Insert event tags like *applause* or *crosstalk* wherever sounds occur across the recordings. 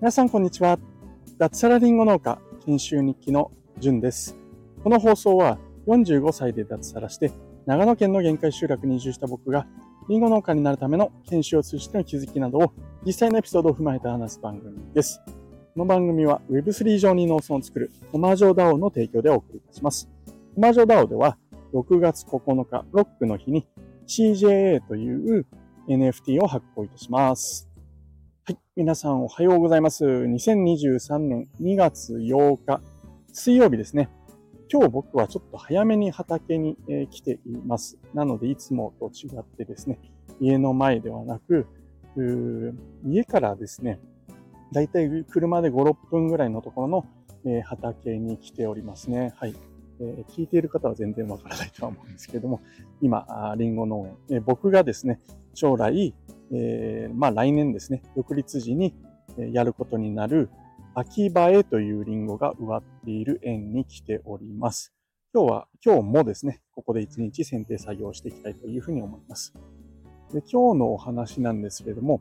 皆さんこんにちは。脱サラリンゴ農家研修日記のじゅんです。この放送は45歳で脱サラして長野県の限界集落に移住した僕がリンゴ農家になるための研修を通じての気づきなどを実際のエピソードを踏まえて話す番組です。この番組は Web3 上に農村を作るコマージョー DAO の提供でお送りいたします。コマージョー DAO では6月9日ロックの日に CJA という NFT を発行いたします。はい。皆さんおはようございます。2023年2月8日、水曜日ですね。今日僕はちょっと早めに畑に、来ています。なので、いつもと違ってですね、家の前ではなく、家からですね、だいたい車で5、6分ぐらいのところの、畑に来ておりますね。はい。え聞いている方は全然わからないとは思うんですけれども、今、リンゴ農園、え僕がですね、将来、え、まあ来年ですね、独立時にやることになる秋映えというリンゴが植わっている園に来ております。今日は、今日もですね、ここで一日剪定作業をしていきたいというふうに思います。で今日のお話なんですけれども、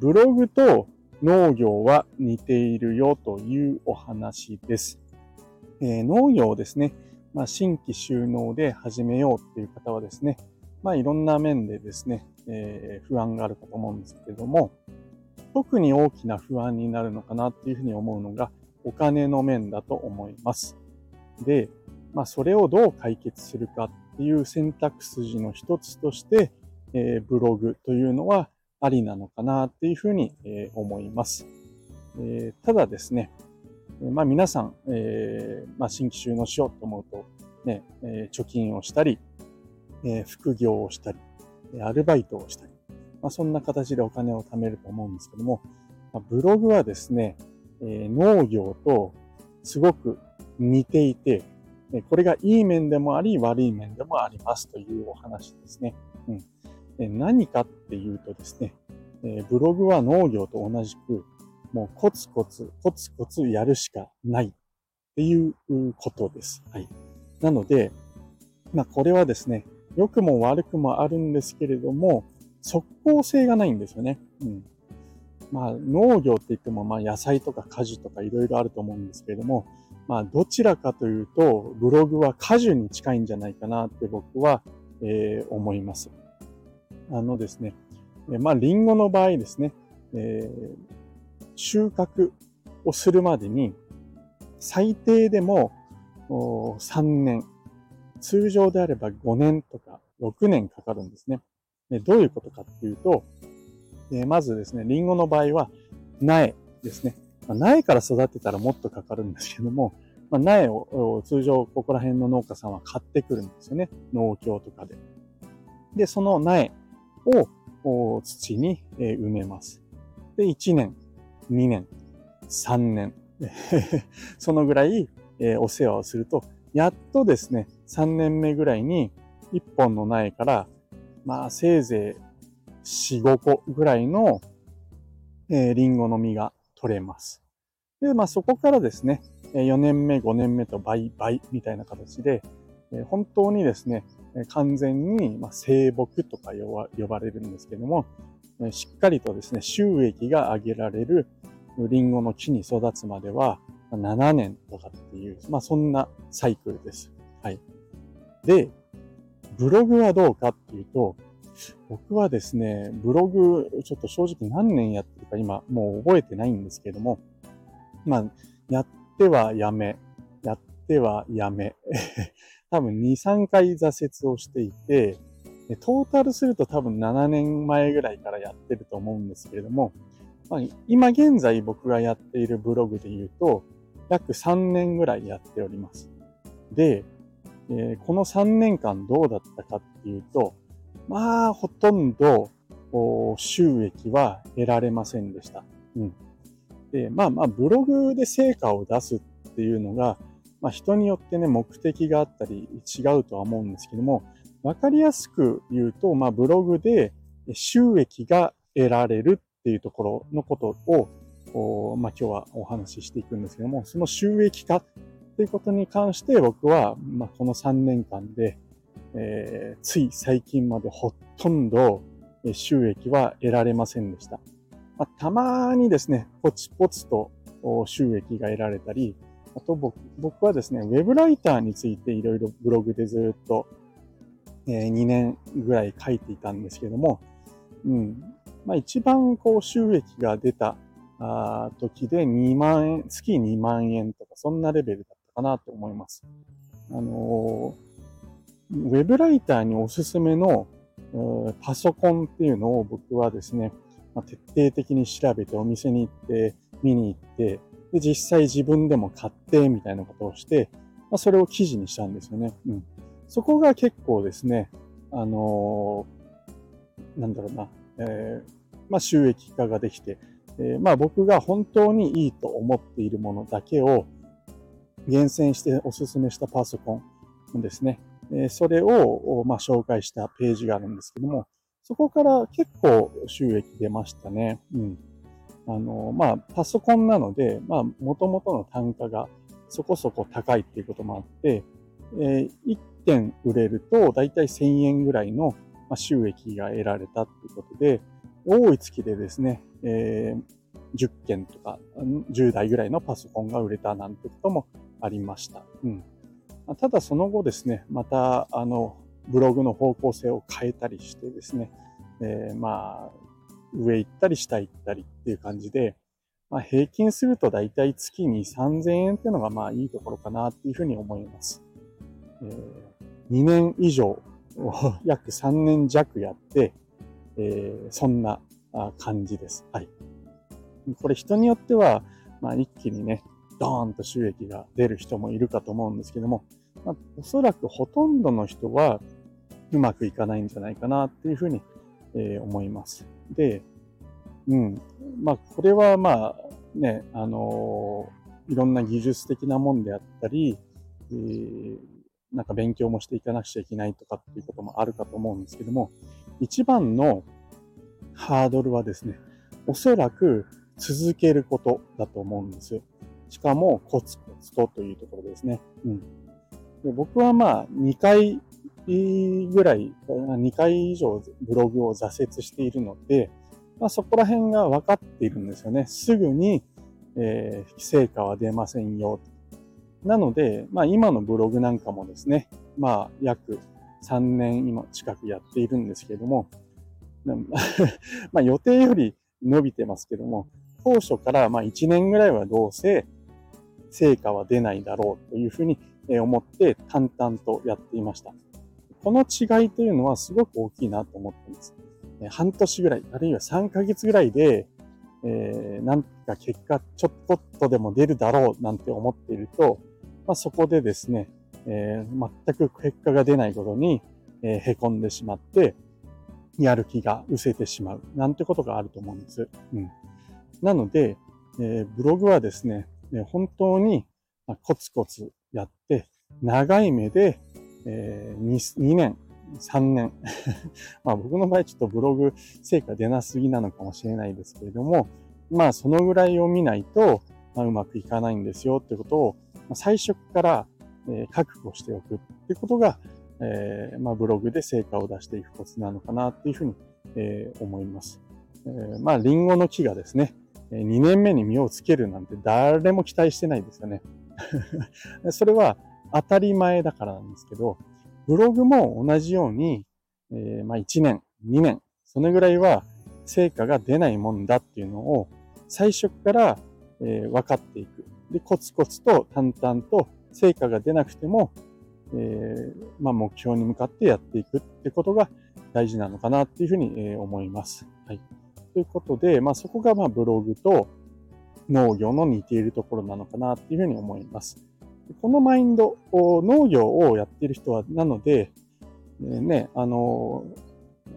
ブログと農業は似ているよというお話です。えー、農業をですね、まあ、新規収納で始めようっていう方はですね、まあいろんな面でですね、えー、不安があるかと思うんですけれども、特に大きな不安になるのかなっていうふうに思うのが、お金の面だと思います。で、まあ、それをどう解決するかっていう選択筋の一つとして、えー、ブログというのはありなのかなっていうふうに、えー、思います。えー、ただですね、まあ皆さん、えー、まあ新規収納しようと思うと、ね、え、貯金をしたり、えー、副業をしたり、アルバイトをしたり、まあ、そんな形でお金を貯めると思うんですけども、まあ、ブログはですね、えー、農業とすごく似ていて、これがいい面でもあり悪い面でもありますというお話ですね。うん、何かっていうとですね、ブログは農業と同じく、もうコツコツ、コツコツやるしかないっていうことです。はい。なので、まあこれはですね、良くも悪くもあるんですけれども、即効性がないんですよね。うん。まあ、農業って言っても、まあ、野菜とか果樹とかいろいろあると思うんですけれども、まあ、どちらかというと、ブログは果樹に近いんじゃないかなって僕は、えー、思います。あのですね、まあ、リンゴの場合ですね、えー、収穫をするまでに、最低でも3年、通常であれば5年とか6年かかるんですね。でどういうことかっていうと、えまずですね、リンゴの場合は苗ですね。ま、苗から育てたらもっとかかるんですけども、まあ、苗を通常ここら辺の農家さんは買ってくるんですよね。農協とかで。で、その苗を土に埋めます。で、1年、2年、3年、*laughs* そのぐらいお世話をすると、やっとですね、3年目ぐらいに1本の苗から、まあせいぜい4、5個ぐらいの、えー、リンゴの実が取れます。で、まあそこからですね、4年目、5年目と倍倍みたいな形で、本当にですね、完全に、ま生木とか呼ばれるんですけども、しっかりとですね、収益が上げられるリンゴの木に育つまでは、7年とかっていう、まあそんなサイクルです。はい。で、ブログはどうかっていうと、僕はですね、ブログ、ちょっと正直何年やってるか今もう覚えてないんですけども、まあ、やってはやめ、やってはやめ、*laughs* 多分2、3回挫折をしていて、トータルすると多分7年前ぐらいからやってると思うんですけれども、まあ、今現在僕がやっているブログで言うと、約3年ぐらいやっております。で、えー、この3年間どうだったかっていうと、まあ、ほとんど収益は得られませんでした。うん。で、まあまあ、ブログで成果を出すっていうのが、まあ人によってね、目的があったり違うとは思うんですけども、わかりやすく言うと、まあブログで収益が得られるっていうところのことを、まあ今日はお話ししていくんですけども、その収益化っていうことに関して僕は、まあ、この3年間で、えー、つい最近までほとんど収益は得られませんでした。まあ、たまにですね、ポツポツと収益が得られたり、あと僕僕はですね、ウェブライターについていろいろブログでずっと、えー、2年ぐらい書いていたんですけども、うん。まあ一番こう収益が出たあ時で2万円、月2万円とかそんなレベルだったかなと思います。あのー、ウェブライターにおすすめのパソコンっていうのを僕はですね、まあ、徹底的に調べてお店に行って見に行って、で、実際自分でも買ってみたいなことをして、まあ、それを記事にしたんですよね。うん。そこが結構ですね、あのー、なんだろうな、えー、まあ収益化ができて、えー、まあ僕が本当にいいと思っているものだけを厳選してお勧めしたパソコンですね。えそれを、まあ、紹介したページがあるんですけども、そこから結構収益出ましたね。うん。あの、まあ、パソコンなので、まあ、元々の単価がそこそこ高いっていうこともあって、えー、1点売れるとだいたい1000円ぐらいの収益が得られたっていうことで、多い月でですね、えー、10件とか10台ぐらいのパソコンが売れたなんてこともありました。うん。ただその後ですね、また、あの、ブログの方向性を変えたりしてですね、えー、まあ、上行ったり下行ったりっていう感じで、まあ、平均するとだいたい月に3000円っていうのがまあいいところかなっていうふうに思います。えー、2年以上、約3年弱やって、えー、そんな感じです。はい。これ人によっては、まあ一気にね、ドーンと収益が出る人もいるかと思うんですけども、まあ、おそらくほとんどの人はうまくいかないんじゃないかなっていうふうに、えー、思います。で、うん。まあ、これはまあ、ね、あのー、いろんな技術的なもんであったり、えー、なんか勉強もしていかなくちゃいけないとかっていうこともあるかと思うんですけども、一番のハードルはですね、おそらく続けることだと思うんです。しかもコツコツとというところですね。うん。で僕はまあ2回ぐらい、2回以上ブログを挫折しているので、まあ、そこら辺が分かっているんですよね。すぐに、えー、成果は出ませんよ。なので、まあ今のブログなんかもですね、まあ約3年今近くやっているんですけども、*laughs* まあ予定より伸びてますけども、当初からまあ1年ぐらいはどうせ成果は出ないだろうというふうに思って淡々とやっていました。この違いというのはすごく大きいなと思っています。半年ぐらい、あるいは3ヶ月ぐらいで、えー、なんか結果ちょっとでも出るだろうなんて思っていると、まあ、そこでですね、えー、全く結果が出ないことに、えー、凹んでしまって、やる気が失せてしまう、なんてことがあると思うんです。うん。なので、えー、ブログはですね、本当にコツコツやって、長い目で、えー、2, 2年、3年 *laughs* まあ僕の場合ちょっとブログ成果出なすぎなのかもしれないですけれども、まあそのぐらいを見ないと、まあ、うまくいかないんですよってことを、最初から、えー、覚悟しておくってことが、えー、まあブログで成果を出していくコツなのかなっていうふうに、えー、思います。えー、まあリンゴの木がですね、2年目に実をつけるなんて誰も期待してないですよね。*laughs* それは当たり前だからなんですけど、ブログも同じように、えー、まあ1年、2年、そのぐらいは成果が出ないもんだっていうのを最初から、えー、分かっていく。で、コツコツと淡々と成果が出なくても、えー、まあ目標に向かってやっていくってことが大事なのかなっていうふうに、え、思います。はい。ということで、まあそこがまあブログと農業の似ているところなのかなっていうふうに思います。このマインド、農業をやっている人は、なので、ね、あの、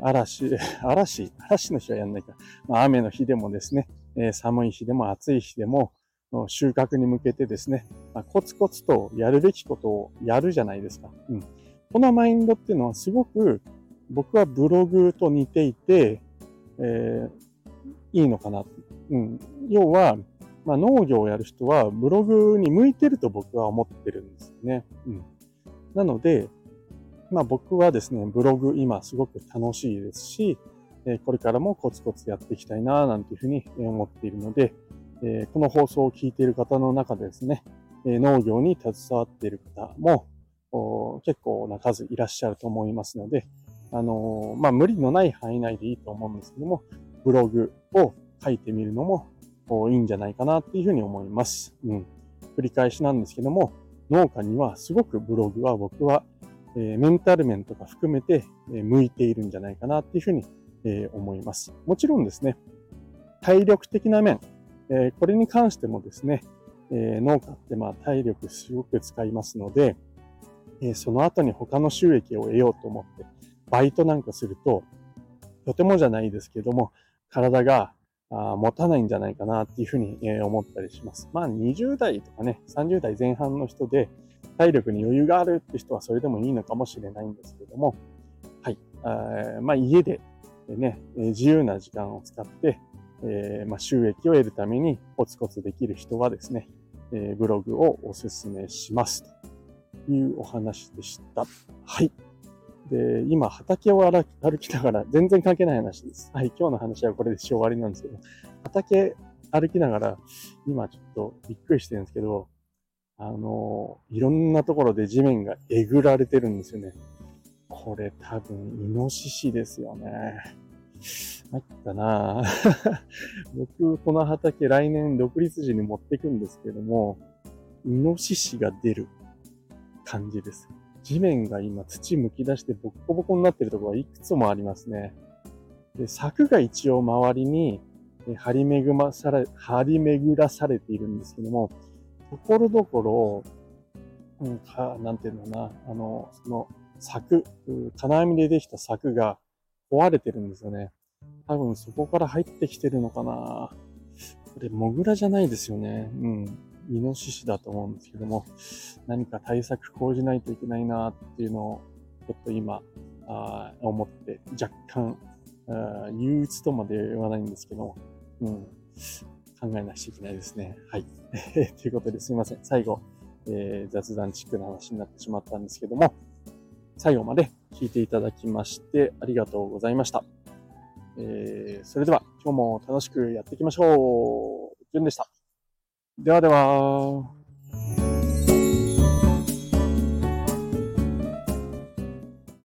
嵐、*laughs* 嵐、嵐の日はやんないか。まあ、雨の日でもですね、寒い日でも暑い日でも、収穫に向けてですね、まあ、コツコツとやるべきことをやるじゃないですか。うん。このマインドっていうのはすごく僕はブログと似ていて、えー、いいのかな。うん。要は、まあ、農業をやる人はブログに向いてると僕は思ってるんですよね。うん。なので、まあ僕はですね、ブログ今すごく楽しいですし、これからもコツコツやっていきたいな、なんていうふうに思っているので、えこの放送を聞いている方の中でですね、え農業に携わっている方も結構な数いらっしゃると思いますので、あのまあ、無理のない範囲内でいいと思うんですけども、ブログを書いてみるのもいいんじゃないかなっていうふうに思います。うん。繰り返しなんですけども、農家にはすごくブログは僕は、えー、メンタル面とか含めて、えー、向いているんじゃないかなっていうふうに、えー、思います。もちろんですね、体力的な面、えこれに関してもですね、え農家ってまあ体力すごく使いますので、えその後に他の収益を得ようと思って、バイトなんかすると、とてもじゃないですけども、体があ持たないんじゃないかなっていうふうに、え思ったりします。まあ20代とかね、30代前半の人で体力に余裕があるって人はそれでもいいのかもしれないんですけども、はい。あまあ家でね、自由な時間を使って、えー、まあ、収益を得るためにコツコツできる人はですね、えー、ブログをお勧めしますというお話でした。はい。で、今畑を歩きながら、全然関係ない話です。はい、今日の話はこれで終わりなんですけど、畑歩きながら、今ちょっとびっくりしてるんですけど、あの、いろんなところで地面がえぐられてるんですよね。これ多分、イノシシですよね。参ったな *laughs* 僕、この畑来年独立時に持っていくんですけども、イノシシが出る感じです。地面が今土剥き出してボッコボコになってるところがいくつもありますね。で柵が一応周りに張り巡らされ、張り巡らされているんですけども、ところどころ、うんか、なんていうのかな、あの、その柵、金網でできた柵が壊れてるんですよね。多分そこから入ってきてるのかな。これ、モグラじゃないですよね。うん。イノシシだと思うんですけども、何か対策講じないといけないなっていうのを、ちょっと今、あ思って、若干あ、憂鬱とまで言わないんですけど、うん、考えなくちゃいけないですね。はい。*laughs* ということですいません。最後、えー、雑談チックな話になってしまったんですけども、最後まで聞いていただきましてありがとうございました。えー、それでは今日も楽しくやっていきましょう。じゅんでした。ではでは。